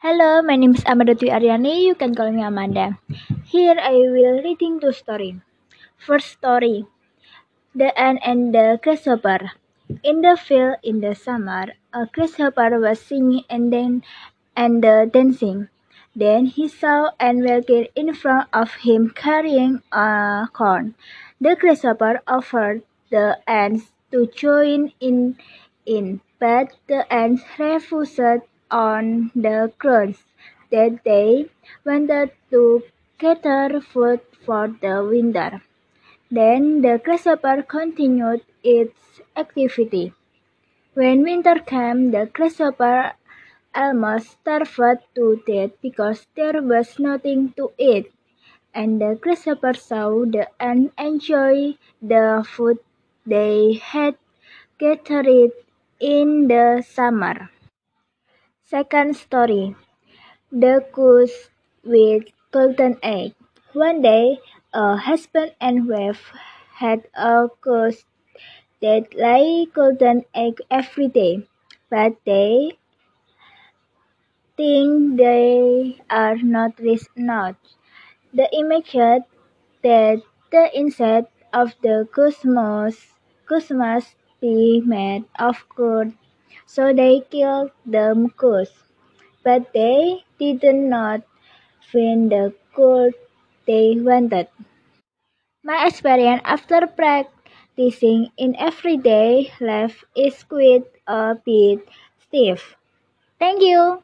Hello, my name is Amanda Dwi Aryani. You can call me Amanda. Here I will reading two story. First story: The Ant and the Grasshopper. In the field in the summer, a grasshopper was singing and then and uh, dancing. Then he saw an walking in front of him carrying a corn. The grasshopper offered the ants to join in, in but the ants refused on the grounds that they wanted to gather food for the winter. Then the grasshopper continued its activity. When winter came, the grasshopper almost starved to death because there was nothing to eat, and the grasshopper saw the ants enjoy the food they had gathered in the summer. Second story The Goose with Golden Egg. One day, a husband and wife had a goose that lay golden egg every day, but they think they are not rich enough. The image that the inside of the goose must, must be made of gold, so they killed the goose. But they did not find the gold they wanted. My experience after practicing in everyday life is quite a bit stiff. Thank you.